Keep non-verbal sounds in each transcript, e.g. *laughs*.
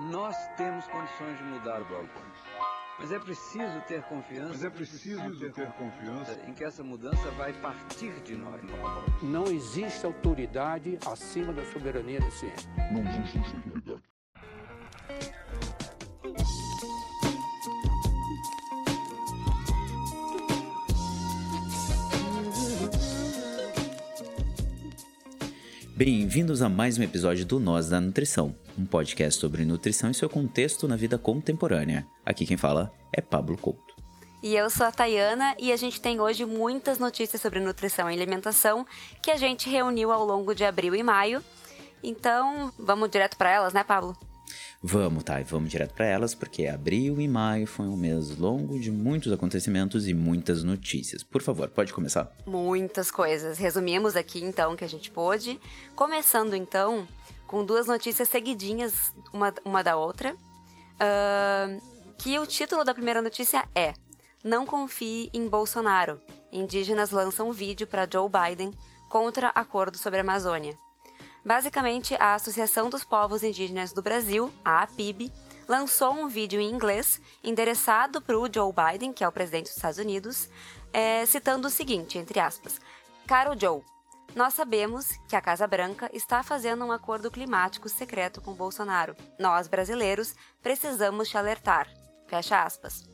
Nós temos condições de mudar o Balcão. Mas é preciso ter confiança. Mas é preciso ter, ter confiança em que essa mudança vai partir de nós. Não existe autoridade acima da soberania da ciência. Não existe autoridade. Bem-vindos a mais um episódio do Nós da Nutrição, um podcast sobre nutrição e seu contexto na vida contemporânea. Aqui quem fala é Pablo Couto. E eu sou a Tayana e a gente tem hoje muitas notícias sobre nutrição e alimentação que a gente reuniu ao longo de abril e maio. Então, vamos direto para elas, né, Pablo? Vamos, tá, vamos direto para elas, porque abril e maio foi um mês longo de muitos acontecimentos e muitas notícias. Por favor, pode começar? Muitas coisas. Resumimos aqui então que a gente pôde. Começando então com duas notícias seguidinhas, uma, uma da outra. Uh, que o título da primeira notícia é Não confie em Bolsonaro. Indígenas lançam vídeo para Joe Biden contra acordo sobre a Amazônia. Basicamente, a Associação dos Povos Indígenas do Brasil, a APIB, lançou um vídeo em inglês endereçado para o Joe Biden, que é o presidente dos Estados Unidos, é, citando o seguinte, entre aspas, Caro Joe, nós sabemos que a Casa Branca está fazendo um acordo climático secreto com Bolsonaro. Nós, brasileiros, precisamos te alertar. Fecha aspas.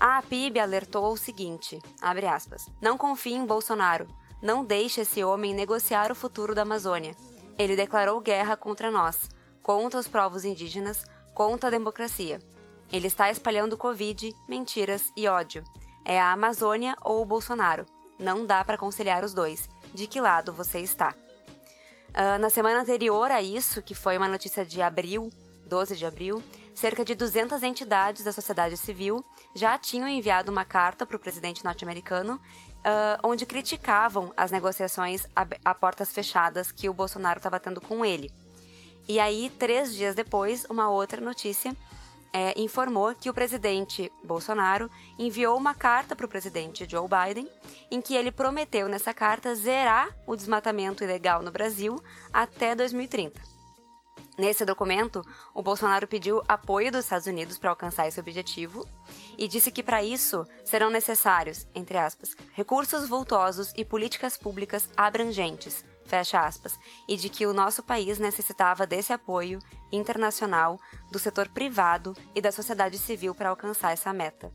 A APIB alertou o seguinte, abre aspas, não confie em Bolsonaro, não deixe esse homem negociar o futuro da Amazônia. Ele declarou guerra contra nós, contra os povos indígenas, contra a democracia. Ele está espalhando Covid, mentiras e ódio. É a Amazônia ou o Bolsonaro. Não dá para conciliar os dois. De que lado você está? Uh, na semana anterior a isso, que foi uma notícia de abril, 12 de abril, cerca de 200 entidades da sociedade civil já tinham enviado uma carta para o presidente norte-americano uh, onde criticavam as negociações a, a portas fechadas que o Bolsonaro estava tendo com ele. E aí, três dias depois, uma outra notícia é, informou que o presidente Bolsonaro enviou uma carta para o presidente Joe Biden, em que ele prometeu nessa carta zerar o desmatamento ilegal no Brasil até 2030. Nesse documento, o Bolsonaro pediu apoio dos Estados Unidos para alcançar esse objetivo e disse que para isso serão necessários, entre aspas, recursos vultosos e políticas públicas abrangentes, fecha aspas, e de que o nosso país necessitava desse apoio internacional do setor privado e da sociedade civil para alcançar essa meta.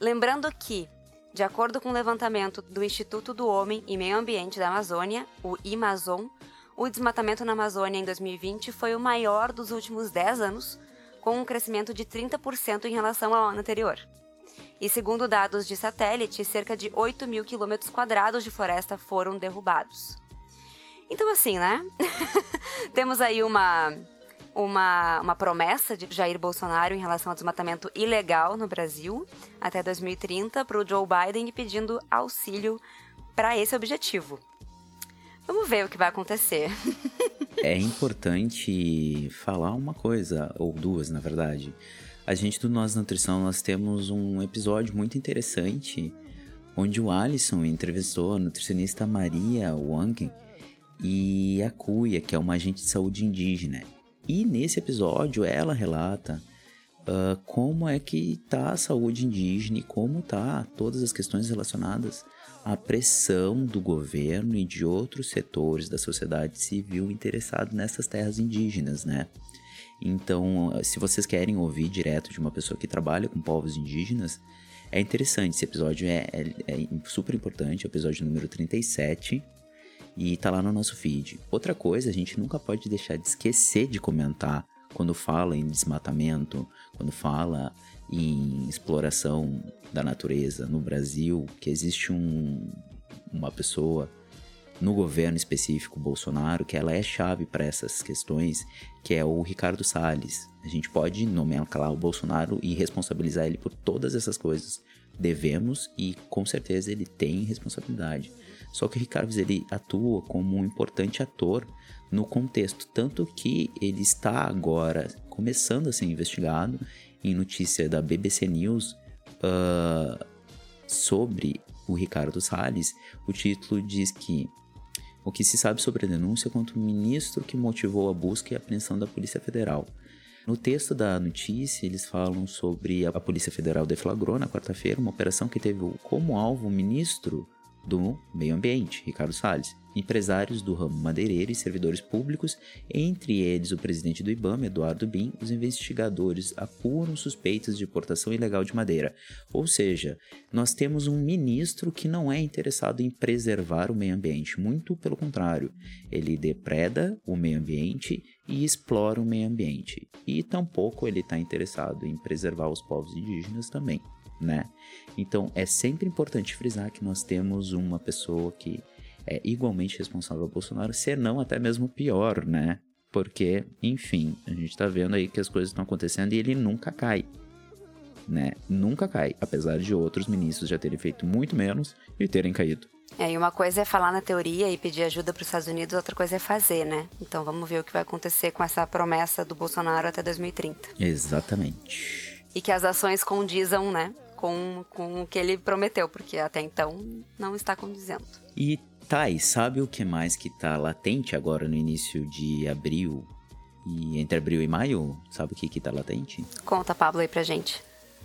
Lembrando que, de acordo com o levantamento do Instituto do Homem e Meio Ambiente da Amazônia, o IMAZON, o desmatamento na Amazônia em 2020 foi o maior dos últimos 10 anos, com um crescimento de 30% em relação ao ano anterior. E segundo dados de satélite, cerca de 8 mil quilômetros quadrados de floresta foram derrubados. Então, assim, né? *laughs* Temos aí uma, uma, uma promessa de Jair Bolsonaro em relação ao desmatamento ilegal no Brasil até 2030 para o Joe Biden pedindo auxílio para esse objetivo. Vamos ver o que vai acontecer. *laughs* é importante falar uma coisa, ou duas, na verdade. A gente do Nós Nutrição, nós temos um episódio muito interessante onde o Alisson entrevistou a nutricionista Maria Wang e a Cuia, que é uma agente de saúde indígena. E nesse episódio ela relata uh, como é que tá a saúde indígena e como tá todas as questões relacionadas a pressão do governo e de outros setores da sociedade civil interessados nessas terras indígenas, né? Então, se vocês querem ouvir direto de uma pessoa que trabalha com povos indígenas, é interessante. Esse episódio é, é, é super importante, é o episódio número 37 e tá lá no nosso feed. Outra coisa, a gente nunca pode deixar de esquecer de comentar quando fala em desmatamento, quando fala em exploração da natureza no Brasil, que existe um, uma pessoa no governo específico Bolsonaro que ela é chave para essas questões, que é o Ricardo Salles. A gente pode nomear o Bolsonaro e responsabilizar ele por todas essas coisas. Devemos e com certeza ele tem responsabilidade. Só que o Ricardo ele atua como um importante ator no contexto, tanto que ele está agora começando a ser investigado em notícia da BBC News uh, sobre o Ricardo Salles, o título diz que o que se sabe sobre a denúncia contra o ministro que motivou a busca e a apreensão da Polícia Federal. No texto da notícia, eles falam sobre a Polícia Federal deflagrou na quarta-feira uma operação que teve como alvo o ministro do Meio Ambiente, Ricardo Salles, empresários do ramo madeireiro e servidores públicos, entre eles o presidente do IBAMA, Eduardo Bin, os investigadores apuram suspeitas de importação ilegal de madeira. Ou seja, nós temos um ministro que não é interessado em preservar o meio ambiente, muito pelo contrário, ele depreda o meio ambiente e explora o meio ambiente. E tampouco ele está interessado em preservar os povos indígenas também. Né? Então é sempre importante frisar que nós temos uma pessoa que é igualmente responsável ao Bolsonaro, se não até mesmo pior, né? Porque, enfim, a gente tá vendo aí que as coisas estão acontecendo e ele nunca cai. Né? Nunca cai, apesar de outros ministros já terem feito muito menos e terem caído. É, e uma coisa é falar na teoria e pedir ajuda para os Estados Unidos, outra coisa é fazer, né? Então vamos ver o que vai acontecer com essa promessa do Bolsonaro até 2030. Exatamente. E que as ações condizam, né? Com, com o que ele prometeu, porque até então não está condizendo. E Tá, e sabe o que mais que tá latente agora no início de abril? E entre abril e maio, sabe o que que tá latente? Conta, Pablo, aí pra gente.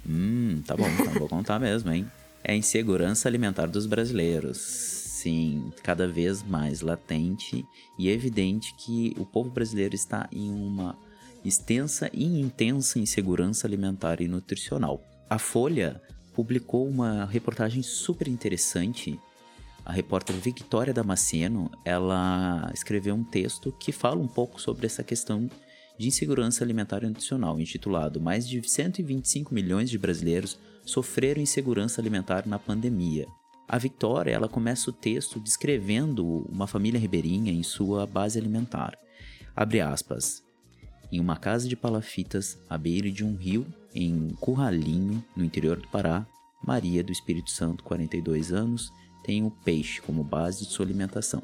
Hum, tá bom, então vou contar mesmo, hein? É a insegurança alimentar dos brasileiros. Sim, cada vez mais latente e evidente que o povo brasileiro está em uma extensa e intensa insegurança alimentar e nutricional. A Folha publicou uma reportagem super interessante a repórter Victoria Damasceno, ela escreveu um texto que fala um pouco sobre essa questão de insegurança alimentar e nutricional, intitulado Mais de 125 milhões de brasileiros sofreram insegurança alimentar na pandemia. A Victoria, ela começa o texto descrevendo uma família ribeirinha em sua base alimentar. Abre aspas. Em uma casa de palafitas, à beira de um rio, em Curralinho, no interior do Pará, Maria do Espírito Santo, 42 anos, tem o peixe como base de sua alimentação.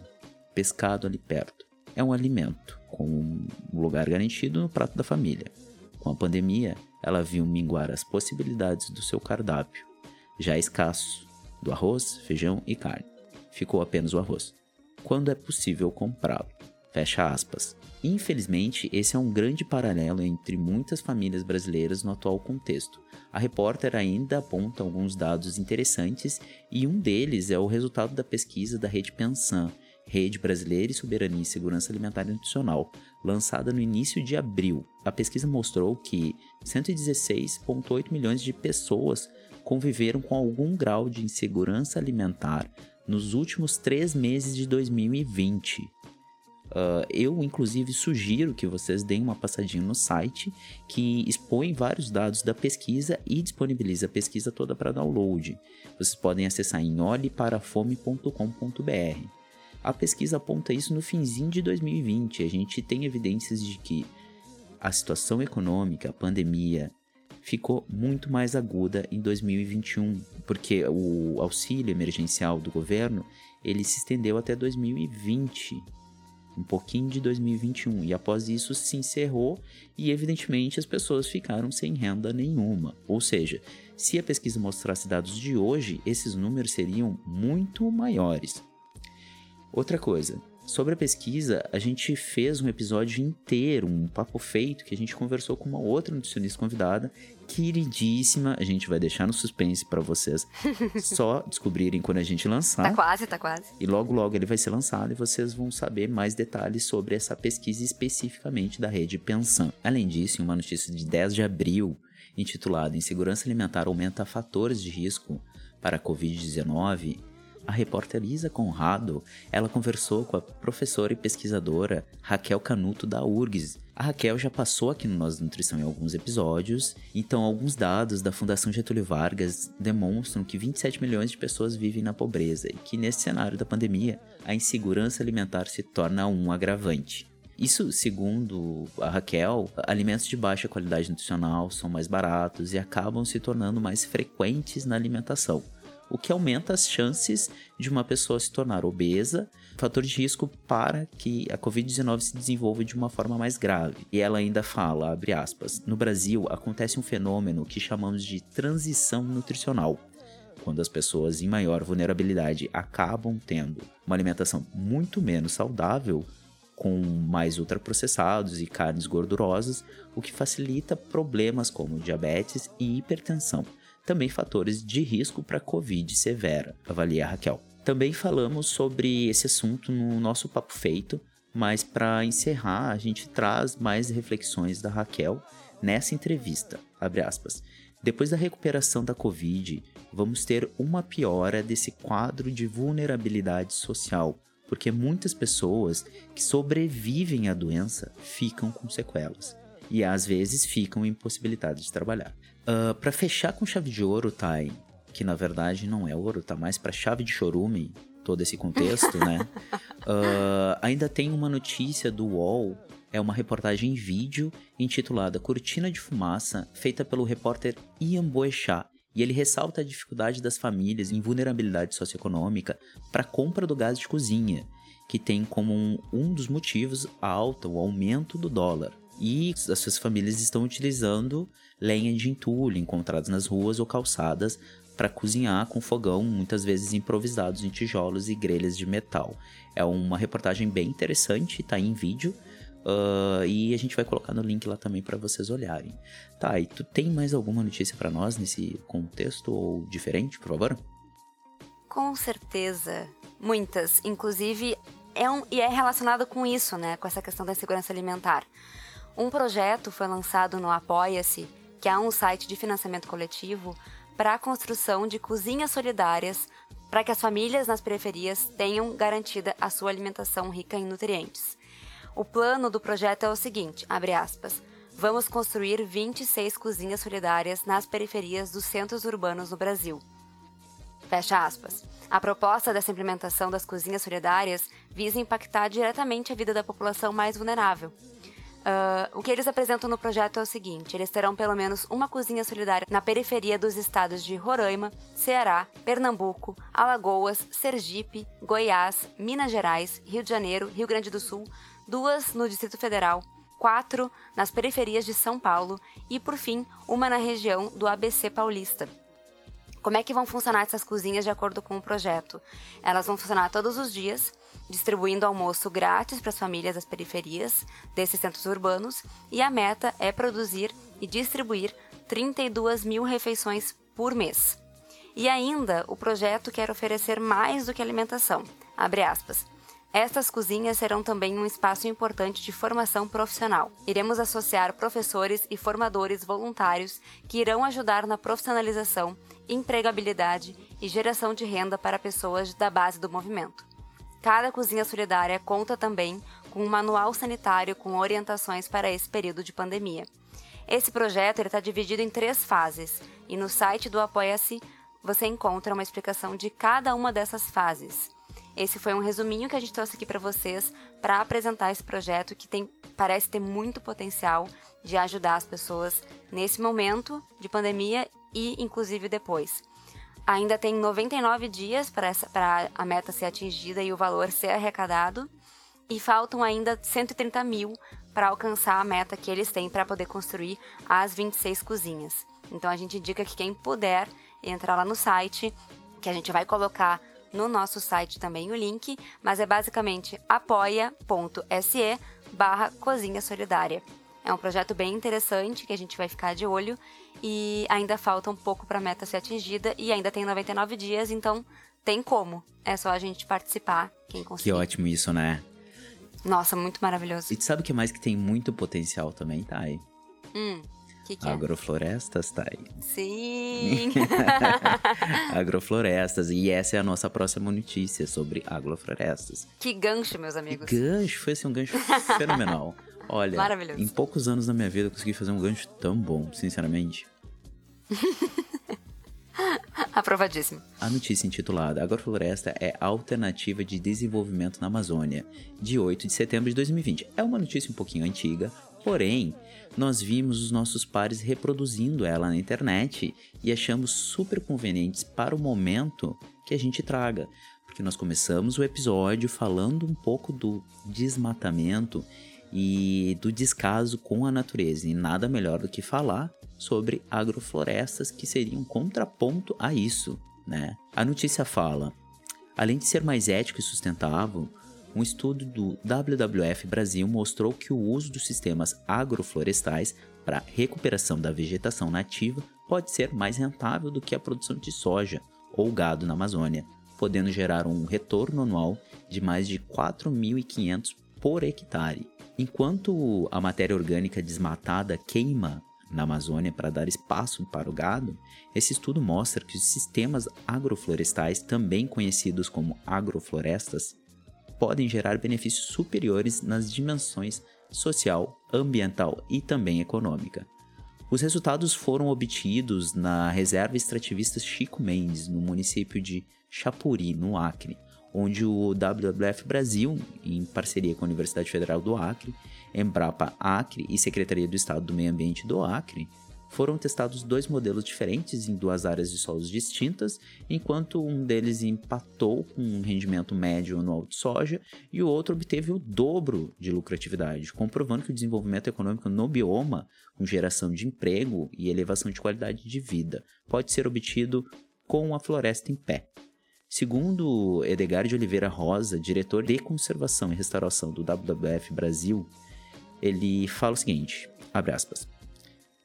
Pescado ali perto. É um alimento, com um lugar garantido no prato da família. Com a pandemia, ela viu minguar as possibilidades do seu cardápio, já escasso, do arroz, feijão e carne. Ficou apenas o arroz. Quando é possível comprá-lo? Fecha aspas. Infelizmente, esse é um grande paralelo entre muitas famílias brasileiras no atual contexto, a repórter ainda aponta alguns dados interessantes e um deles é o resultado da pesquisa da Rede Pensan, Rede Brasileira e Soberania e Segurança Alimentar e Nutricional, lançada no início de abril. A pesquisa mostrou que 116,8 milhões de pessoas conviveram com algum grau de insegurança alimentar nos últimos três meses de 2020. Uh, eu, inclusive, sugiro que vocês deem uma passadinha no site que expõe vários dados da pesquisa e disponibiliza a pesquisa toda para download. Vocês podem acessar em olheparafome.com.br. A pesquisa aponta isso no finzinho de 2020. A gente tem evidências de que a situação econômica, a pandemia, ficou muito mais aguda em 2021, porque o auxílio emergencial do governo ele se estendeu até 2020 um pouquinho de 2021 e após isso se encerrou e evidentemente as pessoas ficaram sem renda nenhuma. Ou seja, se a pesquisa mostrasse dados de hoje, esses números seriam muito maiores. Outra coisa, Sobre a pesquisa, a gente fez um episódio inteiro, um papo feito, que a gente conversou com uma outra nutricionista convidada, queridíssima. A gente vai deixar no suspense para vocês *laughs* só descobrirem quando a gente lançar. Tá quase, tá quase. E logo, logo ele vai ser lançado e vocês vão saber mais detalhes sobre essa pesquisa especificamente da rede Pensan. Além disso, em uma notícia de 10 de abril, intitulada Insegurança Alimentar aumenta fatores de risco para a Covid-19, a repórter Isa Conrado, ela conversou com a professora e pesquisadora Raquel Canuto da URGS. A Raquel já passou aqui no Nós Nutrição em alguns episódios, então alguns dados da Fundação Getúlio Vargas demonstram que 27 milhões de pessoas vivem na pobreza e que nesse cenário da pandemia, a insegurança alimentar se torna um agravante. Isso, segundo a Raquel, alimentos de baixa qualidade nutricional são mais baratos e acabam se tornando mais frequentes na alimentação o que aumenta as chances de uma pessoa se tornar obesa, fator de risco para que a Covid-19 se desenvolva de uma forma mais grave. E ela ainda fala, abre aspas, no Brasil acontece um fenômeno que chamamos de transição nutricional, quando as pessoas em maior vulnerabilidade acabam tendo uma alimentação muito menos saudável, com mais ultraprocessados e carnes gordurosas, o que facilita problemas como diabetes e hipertensão. Também fatores de risco para Covid severa, avalia Raquel. Também falamos sobre esse assunto no nosso Papo Feito, mas para encerrar, a gente traz mais reflexões da Raquel nessa entrevista. Depois da recuperação da Covid, vamos ter uma piora desse quadro de vulnerabilidade social, porque muitas pessoas que sobrevivem à doença ficam com sequelas e às vezes ficam impossibilitadas de trabalhar. Uh, ah, para fechar com chave de ouro, Thay, que na verdade não é ouro, tá mais para chave de chorume, todo esse contexto, né? Uh, *laughs* ainda tem uma notícia do UOL, é uma reportagem em vídeo intitulada Cortina de Fumaça, feita pelo repórter Ian Boechat, e ele ressalta a dificuldade das famílias em vulnerabilidade socioeconômica para a compra do gás de cozinha, que tem como um, um dos motivos a alta, o aumento do dólar. E as suas famílias estão utilizando lenha de entulho encontradas nas ruas ou calçadas para cozinhar com fogão, muitas vezes improvisados em tijolos e grelhas de metal. É uma reportagem bem interessante, está em vídeo. Uh, e a gente vai colocar no link lá também para vocês olharem. Tá, e tu tem mais alguma notícia para nós nesse contexto ou diferente, por favor? Com certeza, muitas. Inclusive, é um, e é relacionado com isso, né? Com essa questão da segurança alimentar. Um projeto foi lançado no Apoia-se, que é um site de financiamento coletivo, para a construção de cozinhas solidárias para que as famílias nas periferias tenham garantida a sua alimentação rica em nutrientes. O plano do projeto é o seguinte, aspas, Vamos construir 26 cozinhas solidárias nas periferias dos centros urbanos no Brasil. Fecha aspas. A proposta dessa implementação das cozinhas solidárias visa impactar diretamente a vida da população mais vulnerável, Uh, o que eles apresentam no projeto é o seguinte: eles terão pelo menos uma cozinha solidária na periferia dos estados de Roraima, Ceará, Pernambuco, Alagoas, Sergipe, Goiás, Minas Gerais, Rio de Janeiro, Rio Grande do Sul, duas no Distrito Federal, quatro nas periferias de São Paulo e, por fim, uma na região do ABC Paulista. Como é que vão funcionar essas cozinhas de acordo com o projeto? Elas vão funcionar todos os dias distribuindo almoço grátis para as famílias das periferias desses centros urbanos, e a meta é produzir e distribuir 32 mil refeições por mês. E ainda, o projeto quer oferecer mais do que alimentação. Estas cozinhas serão também um espaço importante de formação profissional. Iremos associar professores e formadores voluntários que irão ajudar na profissionalização, empregabilidade e geração de renda para pessoas da base do movimento. Cada cozinha solidária conta também com um manual sanitário com orientações para esse período de pandemia. Esse projeto está dividido em três fases e no site do Apoia-se você encontra uma explicação de cada uma dessas fases. Esse foi um resuminho que a gente trouxe aqui para vocês para apresentar esse projeto que tem, parece ter muito potencial de ajudar as pessoas nesse momento de pandemia e inclusive depois. Ainda tem 99 dias para a meta ser atingida e o valor ser arrecadado. E faltam ainda 130 mil para alcançar a meta que eles têm para poder construir as 26 cozinhas. Então a gente indica que quem puder entrar lá no site, que a gente vai colocar no nosso site também o link, mas é basicamente apoia.se barra Cozinha Solidária. É um projeto bem interessante que a gente vai ficar de olho e ainda falta um pouco para a meta ser atingida e ainda tem 99 dias, então tem como. É só a gente participar, quem conseguir. Que ótimo isso, né? Nossa, muito maravilhoso. E tu sabe o que mais que tem muito potencial também, Thay? Hum, que que é? Agroflorestas, Thay. Sim! *laughs* agroflorestas. E essa é a nossa próxima notícia sobre agroflorestas. Que gancho, meus amigos. Que gancho, foi assim um gancho fenomenal. *laughs* Olha, em poucos anos da minha vida eu consegui fazer um gancho tão bom, sinceramente. *laughs* Aprovadíssimo. A notícia intitulada Agrofloresta é Alternativa de Desenvolvimento na Amazônia, de 8 de setembro de 2020. É uma notícia um pouquinho antiga, porém, nós vimos os nossos pares reproduzindo ela na internet e achamos super convenientes para o momento que a gente traga. Porque nós começamos o episódio falando um pouco do desmatamento e do descaso com a natureza. E nada melhor do que falar sobre agroflorestas que seriam um contraponto a isso, né? A notícia fala: além de ser mais ético e sustentável, um estudo do WWF Brasil mostrou que o uso dos sistemas agroflorestais para recuperação da vegetação nativa pode ser mais rentável do que a produção de soja ou gado na Amazônia, podendo gerar um retorno anual de mais de 4.500 por hectare. Enquanto a matéria orgânica desmatada queima na Amazônia para dar espaço para o gado, esse estudo mostra que os sistemas agroflorestais, também conhecidos como agroflorestas, podem gerar benefícios superiores nas dimensões social, ambiental e também econômica. Os resultados foram obtidos na reserva extrativista Chico Mendes, no município de Chapuri, no Acre, onde o WWF Brasil, em parceria com a Universidade Federal do Acre, Embrapa Acre e Secretaria do Estado do Meio Ambiente do Acre, foram testados dois modelos diferentes em duas áreas de solos distintas, enquanto um deles empatou com um rendimento médio anual de soja e o outro obteve o dobro de lucratividade, comprovando que o desenvolvimento econômico no bioma, com geração de emprego e elevação de qualidade de vida, pode ser obtido com a floresta em pé. Segundo Edgar de Oliveira Rosa, diretor de conservação e restauração do WWF Brasil, ele fala o seguinte, abre aspas,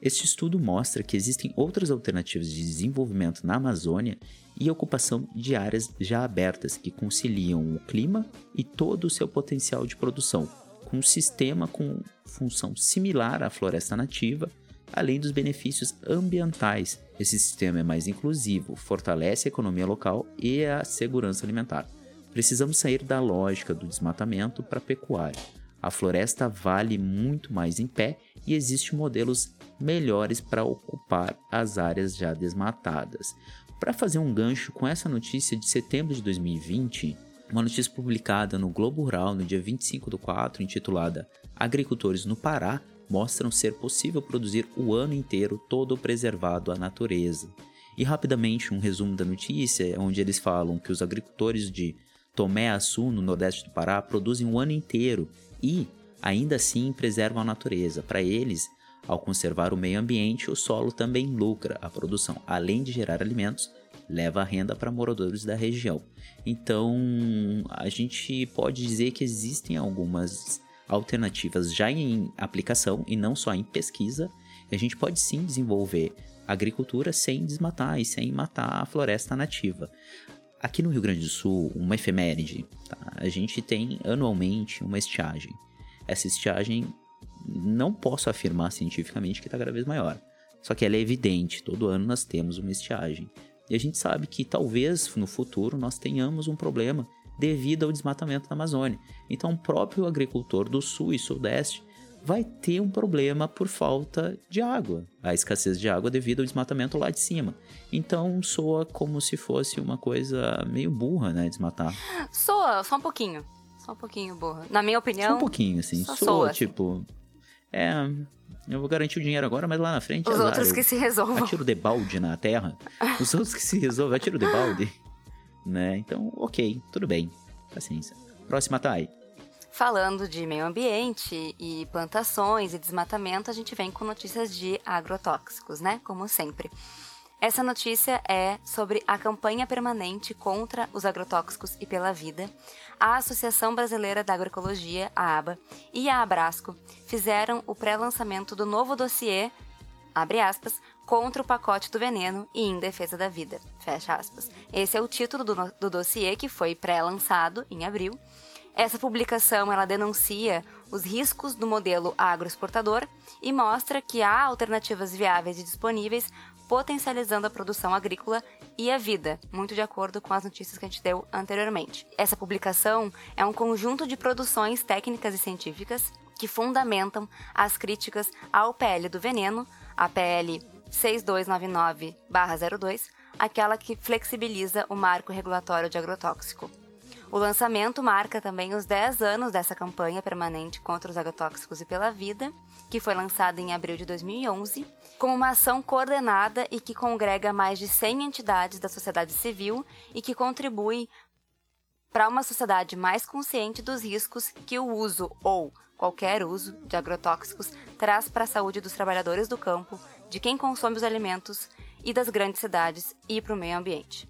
este estudo mostra que existem outras alternativas de desenvolvimento na Amazônia e ocupação de áreas já abertas que conciliam o clima e todo o seu potencial de produção, com um sistema com função similar à floresta nativa, além dos benefícios ambientais. Esse sistema é mais inclusivo, fortalece a economia local e a segurança alimentar. Precisamos sair da lógica do desmatamento para a pecuária. A floresta vale muito mais em pé e existem modelos melhores para ocupar as áreas já desmatadas. Para fazer um gancho com essa notícia de setembro de 2020, uma notícia publicada no Globo Rural no dia 25 do 4, intitulada Agricultores no Pará mostram ser possível produzir o ano inteiro todo preservado à natureza. E rapidamente um resumo da notícia, onde eles falam que os agricultores de Tomé Açu, no nordeste do Pará, produzem o ano inteiro e, ainda assim, preservam a natureza. Para eles, ao conservar o meio ambiente, o solo também lucra. A produção, além de gerar alimentos, leva renda para moradores da região. Então, a gente pode dizer que existem algumas alternativas já em aplicação e não só em pesquisa. A gente pode sim desenvolver agricultura sem desmatar e sem matar a floresta nativa. Aqui no Rio Grande do Sul, uma efeméride, tá? a gente tem anualmente uma estiagem. Essa estiagem não posso afirmar cientificamente que está cada vez maior. Só que ela é evidente, todo ano nós temos uma estiagem. E a gente sabe que talvez no futuro nós tenhamos um problema devido ao desmatamento da Amazônia. Então, o próprio agricultor do sul e sudeste vai ter um problema por falta de água, a escassez de água devido ao desmatamento lá de cima. Então, soa como se fosse uma coisa meio burra, né, desmatar. Soa, só um pouquinho. Só um pouquinho burra. Na minha opinião. Só um pouquinho, assim. Soa, soa, assim. tipo. É, eu vou garantir o dinheiro agora, mas lá na frente. Os azar, outros que se resolvam. Atiro de balde na terra. Os outros que se resolvem, atiro de balde. *laughs* Né? Então, ok, tudo bem. Paciência. Próxima, Thay. Falando de meio ambiente e plantações e desmatamento, a gente vem com notícias de agrotóxicos, né? Como sempre. Essa notícia é sobre a campanha permanente contra os agrotóxicos e pela vida. A Associação Brasileira da Agroecologia, a ABA, e a Abrasco fizeram o pré-lançamento do novo dossiê, abre aspas, contra o pacote do veneno e em defesa da vida, fecha aspas. Esse é o título do, do dossiê que foi pré-lançado em abril. Essa publicação ela denuncia os riscos do modelo agroexportador e mostra que há alternativas viáveis e disponíveis potencializando a produção agrícola e a vida, muito de acordo com as notícias que a gente deu anteriormente. Essa publicação é um conjunto de produções técnicas e científicas que fundamentam as críticas ao PL do veneno, a PL 6299-02, aquela que flexibiliza o marco regulatório de agrotóxico. O lançamento marca também os 10 anos dessa campanha permanente contra os agrotóxicos e pela vida, que foi lançada em abril de 2011, como uma ação coordenada e que congrega mais de 100 entidades da sociedade civil e que contribui para uma sociedade mais consciente dos riscos que o uso ou qualquer uso de agrotóxicos traz para a saúde dos trabalhadores do campo, de quem consome os alimentos e das grandes cidades e para o meio ambiente.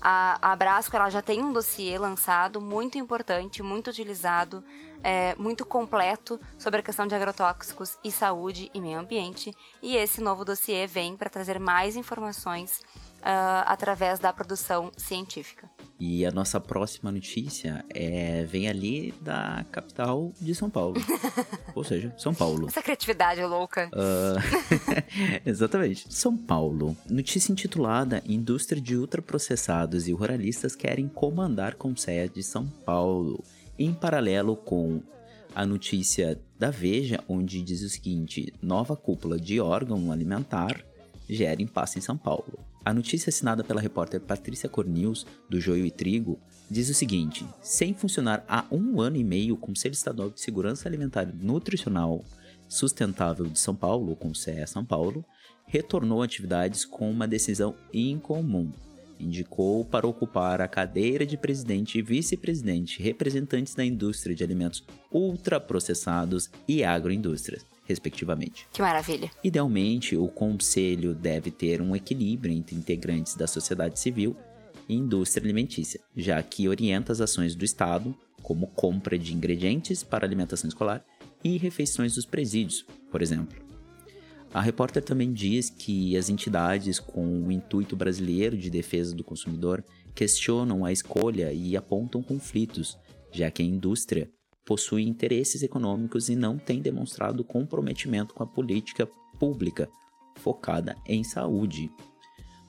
A, a Brasco ela já tem um dossiê lançado muito importante, muito utilizado, é, muito completo sobre a questão de agrotóxicos e saúde e meio ambiente. E esse novo dossiê vem para trazer mais informações através da produção científica. E a nossa próxima notícia é, vem ali da capital de São Paulo. *laughs* Ou seja, São Paulo. Essa criatividade louca. Uh, *laughs* exatamente. São Paulo. Notícia intitulada Indústria de ultraprocessados e ruralistas querem comandar com sede de São Paulo. Em paralelo com a notícia da Veja, onde diz o seguinte: nova cúpula de órgão alimentar gera impasse em São Paulo. A notícia assinada pela repórter Patrícia Cornils, do Joio e Trigo, diz o seguinte: sem funcionar há um ano e meio, o Conselho Estadual de Segurança Alimentar e Nutricional Sustentável de São Paulo, o CONSEA São Paulo, retornou atividades com uma decisão incomum. Indicou para ocupar a cadeira de presidente e vice-presidente representantes da indústria de alimentos ultraprocessados e agroindústrias respectivamente. Que maravilha. Idealmente, o conselho deve ter um equilíbrio entre integrantes da sociedade civil e indústria alimentícia, já que orienta as ações do Estado, como compra de ingredientes para alimentação escolar e refeições dos presídios, por exemplo. A repórter também diz que as entidades com o intuito brasileiro de defesa do consumidor questionam a escolha e apontam conflitos, já que a indústria possui interesses econômicos e não tem demonstrado comprometimento com a política pública focada em saúde.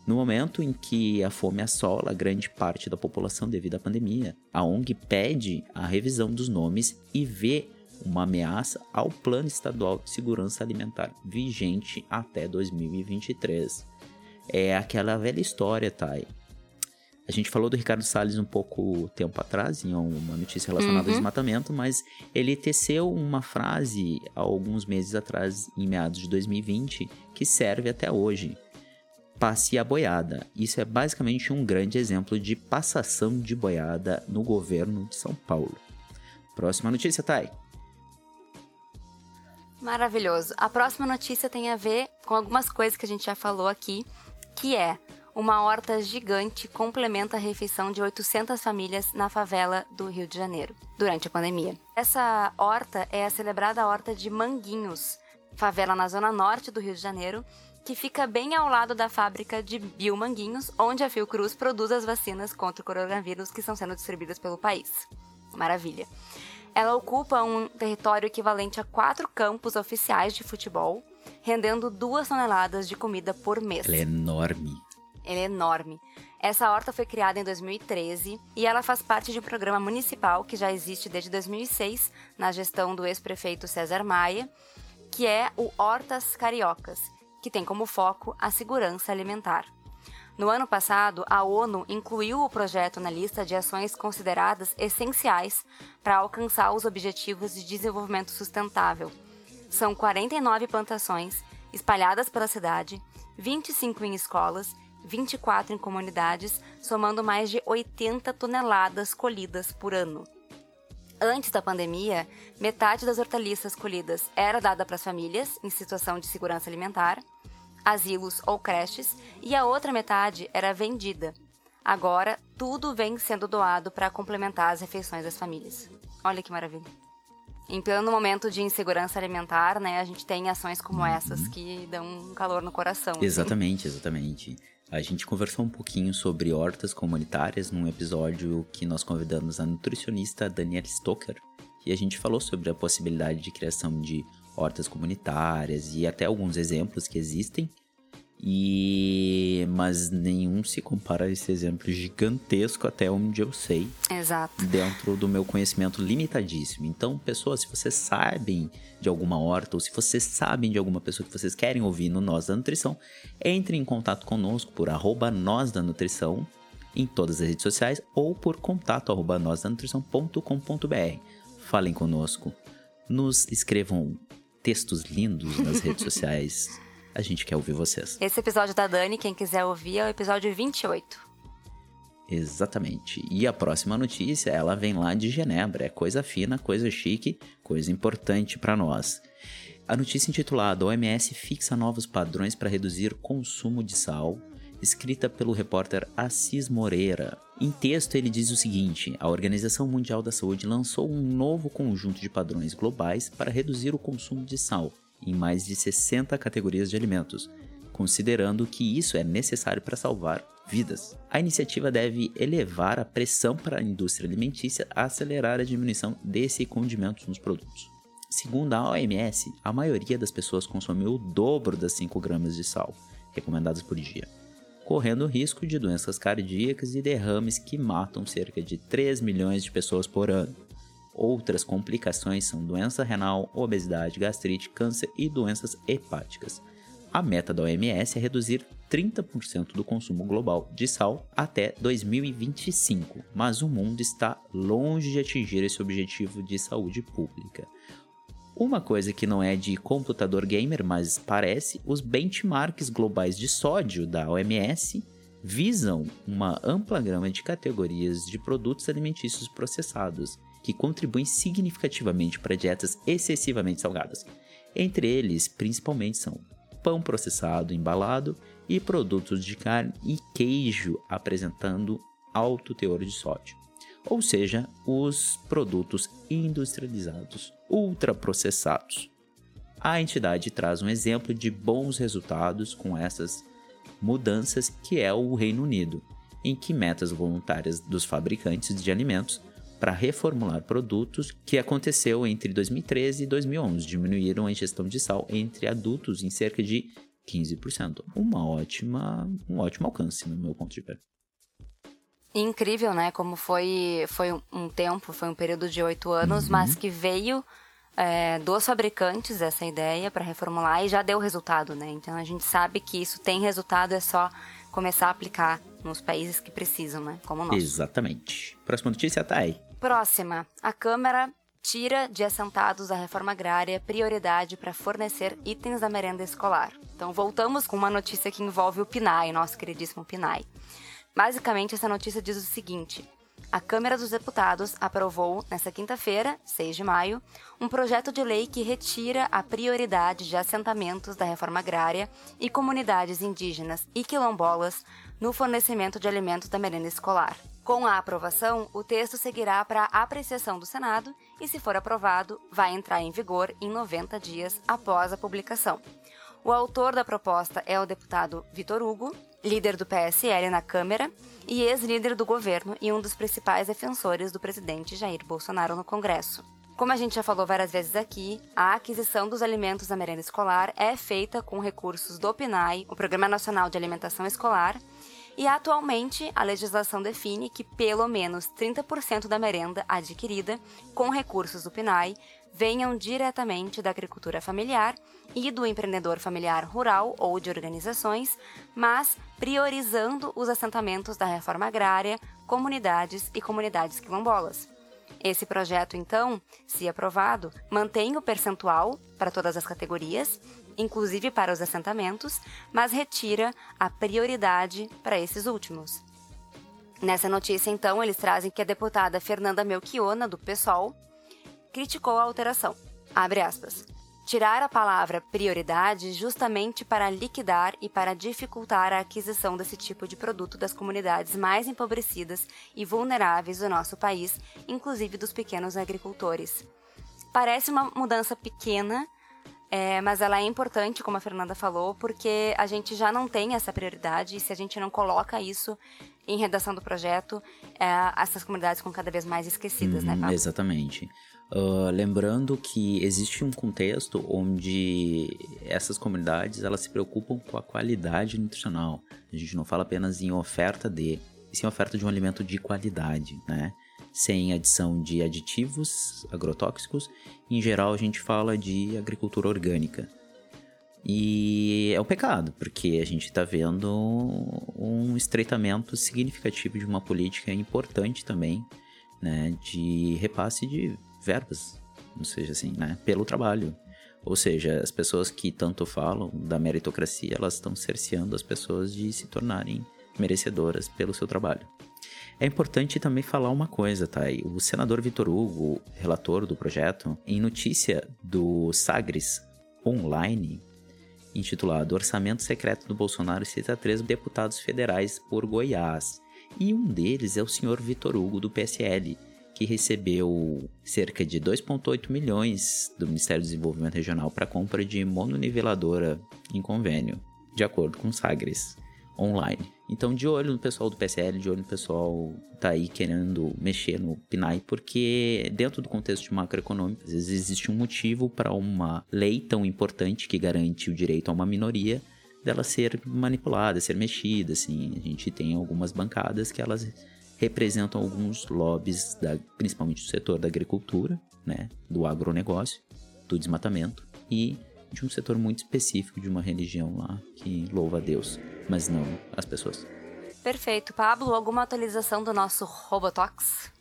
No momento em que a fome assola grande parte da população devido à pandemia, a ONG pede a revisão dos nomes e vê uma ameaça ao Plano Estadual de Segurança Alimentar vigente até 2023. É aquela velha história, Thay. A gente falou do Ricardo Salles um pouco tempo atrás, em uma notícia relacionada uhum. ao desmatamento, mas ele teceu uma frase há alguns meses atrás, em meados de 2020, que serve até hoje. Passe a boiada. Isso é basicamente um grande exemplo de passação de boiada no governo de São Paulo. Próxima notícia, Thay. Maravilhoso. A próxima notícia tem a ver com algumas coisas que a gente já falou aqui, que é uma horta gigante complementa a refeição de 800 famílias na favela do Rio de Janeiro, durante a pandemia. Essa horta é a celebrada Horta de Manguinhos, favela na zona norte do Rio de Janeiro, que fica bem ao lado da fábrica de Biomanguinhos, onde a Fiocruz produz as vacinas contra o coronavírus que estão sendo distribuídas pelo país. Maravilha. Ela ocupa um território equivalente a quatro campos oficiais de futebol, rendendo duas toneladas de comida por mês. Ela é enorme. É enorme. Essa horta foi criada em 2013 e ela faz parte de um programa municipal que já existe desde 2006, na gestão do ex-prefeito César Maia, que é o Hortas Cariocas, que tem como foco a segurança alimentar. No ano passado, a ONU incluiu o projeto na lista de ações consideradas essenciais para alcançar os Objetivos de Desenvolvimento Sustentável. São 49 plantações espalhadas pela cidade, 25 em escolas 24 em comunidades, somando mais de 80 toneladas colhidas por ano. Antes da pandemia, metade das hortaliças colhidas era dada para as famílias em situação de segurança alimentar, asilos ou creches, e a outra metade era vendida. Agora, tudo vem sendo doado para complementar as refeições das famílias. Olha que maravilha. Em pleno momento de insegurança alimentar, né, a gente tem ações como uhum. essas que dão um calor no coração. Exatamente, assim. exatamente. A gente conversou um pouquinho sobre hortas comunitárias num episódio que nós convidamos a nutricionista Daniela Stoker, e a gente falou sobre a possibilidade de criação de hortas comunitárias e até alguns exemplos que existem e mas nenhum se compara a esse exemplo gigantesco até onde eu sei. Exato. Dentro do meu conhecimento limitadíssimo. Então, pessoas, se vocês sabem de alguma horta ou se vocês sabem de alguma pessoa que vocês querem ouvir no Nós da Nutrição, entre em contato conosco por arroba Nós da Nutrição em todas as redes sociais ou por contato arroba nósdanutrição.com.br. Falem conosco. Nos escrevam textos lindos nas redes *laughs* sociais a gente quer ouvir vocês. Esse episódio da Dani, quem quiser ouvir, é o episódio 28. Exatamente. E a próxima notícia, ela vem lá de Genebra. É coisa fina, coisa chique, coisa importante para nós. A notícia intitulada OMS fixa novos padrões para reduzir o consumo de sal escrita pelo repórter Assis Moreira. Em texto, ele diz o seguinte: a Organização Mundial da Saúde lançou um novo conjunto de padrões globais para reduzir o consumo de sal em mais de 60 categorias de alimentos, considerando que isso é necessário para salvar vidas. A iniciativa deve elevar a pressão para a indústria alimentícia a acelerar a diminuição desse condimento nos produtos. Segundo a OMS, a maioria das pessoas consumiu o dobro das 5 gramas de sal recomendadas por dia, correndo o risco de doenças cardíacas e derrames que matam cerca de 3 milhões de pessoas por ano. Outras complicações são doença renal, obesidade, gastrite, câncer e doenças hepáticas. A meta da OMS é reduzir 30% do consumo global de sal até 2025, mas o mundo está longe de atingir esse objetivo de saúde pública. Uma coisa que não é de computador gamer, mas parece, os benchmarks globais de sódio da OMS visam uma ampla gama de categorias de produtos alimentícios processados, que contribuem significativamente para dietas excessivamente salgadas. Entre eles, principalmente são pão processado, embalado e produtos de carne e queijo apresentando alto teor de sódio ou seja, os produtos industrializados ultraprocessados. A entidade traz um exemplo de bons resultados com essas mudanças, que é o Reino Unido, em que metas voluntárias dos fabricantes de alimentos para reformular produtos que aconteceu entre 2013 e 2011 diminuíram a ingestão de sal entre adultos em cerca de 15%. Uma ótima, um ótimo alcance no meu ponto de vista incrível, né? Como foi, foi um tempo, foi um período de oito anos, uhum. mas que veio é, dos fabricantes essa ideia para reformular e já deu resultado, né? Então a gente sabe que isso tem resultado, é só começar a aplicar nos países que precisam, né? Como o nosso. Exatamente. Próxima notícia, Thay. Próxima. A Câmara tira de assentados da reforma agrária prioridade para fornecer itens da merenda escolar. Então voltamos com uma notícia que envolve o PNAE, nosso queridíssimo PNAE. Basicamente, essa notícia diz o seguinte: a Câmara dos Deputados aprovou, nesta quinta-feira, 6 de maio, um projeto de lei que retira a prioridade de assentamentos da reforma agrária e comunidades indígenas e quilombolas no fornecimento de alimentos da merenda escolar. Com a aprovação, o texto seguirá para apreciação do Senado e, se for aprovado, vai entrar em vigor em 90 dias após a publicação. O autor da proposta é o deputado Vitor Hugo, líder do PSL na Câmara e ex-líder do governo e um dos principais defensores do presidente Jair Bolsonaro no Congresso. Como a gente já falou várias vezes aqui, a aquisição dos alimentos da merenda escolar é feita com recursos do PNAE, o Programa Nacional de Alimentação Escolar, e atualmente a legislação define que pelo menos 30% da merenda adquirida com recursos do PNAE venham diretamente da agricultura familiar e do empreendedor familiar rural ou de organizações, mas priorizando os assentamentos da reforma agrária, comunidades e comunidades quilombolas. Esse projeto, então, se aprovado, mantém o percentual para todas as categorias, inclusive para os assentamentos, mas retira a prioridade para esses últimos. Nessa notícia, então, eles trazem que a deputada Fernanda Melchiona, do PSOL, criticou a alteração. Abre aspas. Tirar a palavra prioridade justamente para liquidar e para dificultar a aquisição desse tipo de produto das comunidades mais empobrecidas e vulneráveis do nosso país, inclusive dos pequenos agricultores. Parece uma mudança pequena, é, mas ela é importante, como a Fernanda falou, porque a gente já não tem essa prioridade e se a gente não coloca isso em redação do projeto, é, essas comunidades ficam cada vez mais esquecidas, né, hum, Pablo? Exatamente. Uh, lembrando que existe um contexto onde essas comunidades elas se preocupam com a qualidade nutricional. A gente não fala apenas em oferta de, e sim oferta de um alimento de qualidade, né? Sem adição de aditivos agrotóxicos. Em geral, a gente fala de agricultura orgânica. E é um pecado, porque a gente está vendo um estreitamento significativo de uma política importante também, né, de repasse de verbas, ou seja, assim, né, pelo trabalho. Ou seja, as pessoas que tanto falam da meritocracia, elas estão cerceando as pessoas de se tornarem merecedoras pelo seu trabalho. É importante também falar uma coisa, tá? O senador Vitor Hugo, relator do projeto, em notícia do Sagres Online, intitulado Orçamento Secreto do Bolsonaro cita três deputados federais por Goiás. E um deles é o senhor Vitor Hugo, do PSL, que recebeu cerca de 2,8 milhões do Ministério do Desenvolvimento Regional para compra de mononiveladora em convênio, de acordo com Sagres online. Então, de olho no pessoal do PSL, de olho no pessoal tá aí querendo mexer no PNAE, porque dentro do contexto de macroeconômico, às vezes existe um motivo para uma lei tão importante que garante o direito a uma minoria dela ser manipulada, ser mexida, assim. A gente tem algumas bancadas que elas representam alguns lobbies, da, principalmente do setor da agricultura, né, do agronegócio, do desmatamento e de um setor muito específico de uma religião lá que louva a Deus, mas não as pessoas. Perfeito. Pablo, alguma atualização do nosso Robotox?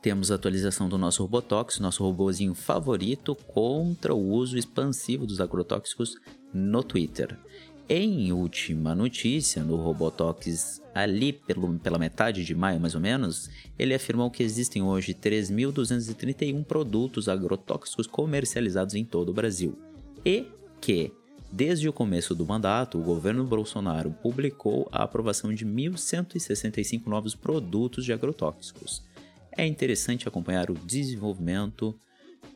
Temos a atualização do nosso Robotox, nosso robozinho favorito contra o uso expansivo dos agrotóxicos no Twitter. Em última notícia, no Robotox, ali pelo, pela metade de maio mais ou menos, ele afirmou que existem hoje 3.231 produtos agrotóxicos comercializados em todo o Brasil. E que, desde o começo do mandato, o governo Bolsonaro publicou a aprovação de 1.165 novos produtos de agrotóxicos. É interessante acompanhar o desenvolvimento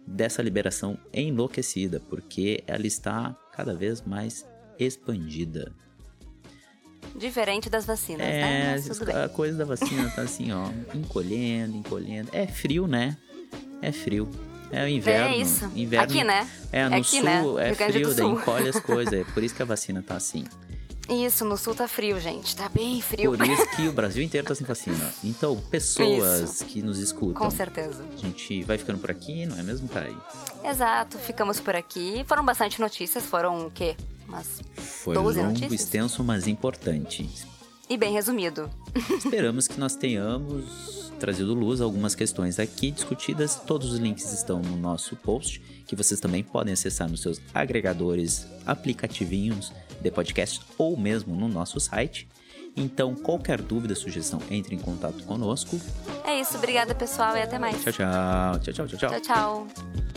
dessa liberação enlouquecida, porque ela está cada vez mais expandida. Diferente das vacinas, é, né? Mas tudo a coisa da vacina tá assim, ó, encolhendo, encolhendo. É frio, né? É frio. É o inverno. É isso. Inverno, Aqui, né? É, no Aqui, sul né? é frio, daí encolhe as *laughs* coisas. É por isso que a vacina tá assim. Isso, no sul tá frio, gente. Tá bem frio. Por isso que o *laughs* Brasil inteiro tá sem vacina. Então, pessoas que nos escutam. Com certeza. A gente vai ficando por aqui, não é mesmo, Thay? Exato, ficamos por aqui. Foram bastante notícias, foram o quê? Umas Foi 12 longo, notícias? extenso, mas importante. E bem resumido. Esperamos que nós tenhamos trazido luz a algumas questões aqui discutidas. Todos os links estão no nosso post, que vocês também podem acessar nos seus agregadores, aplicativinhos de podcast ou mesmo no nosso site. Então, qualquer dúvida, sugestão, entre em contato conosco. É isso, obrigada pessoal e até mais. Tchau, tchau. Tchau, tchau, tchau, tchau. tchau. tchau.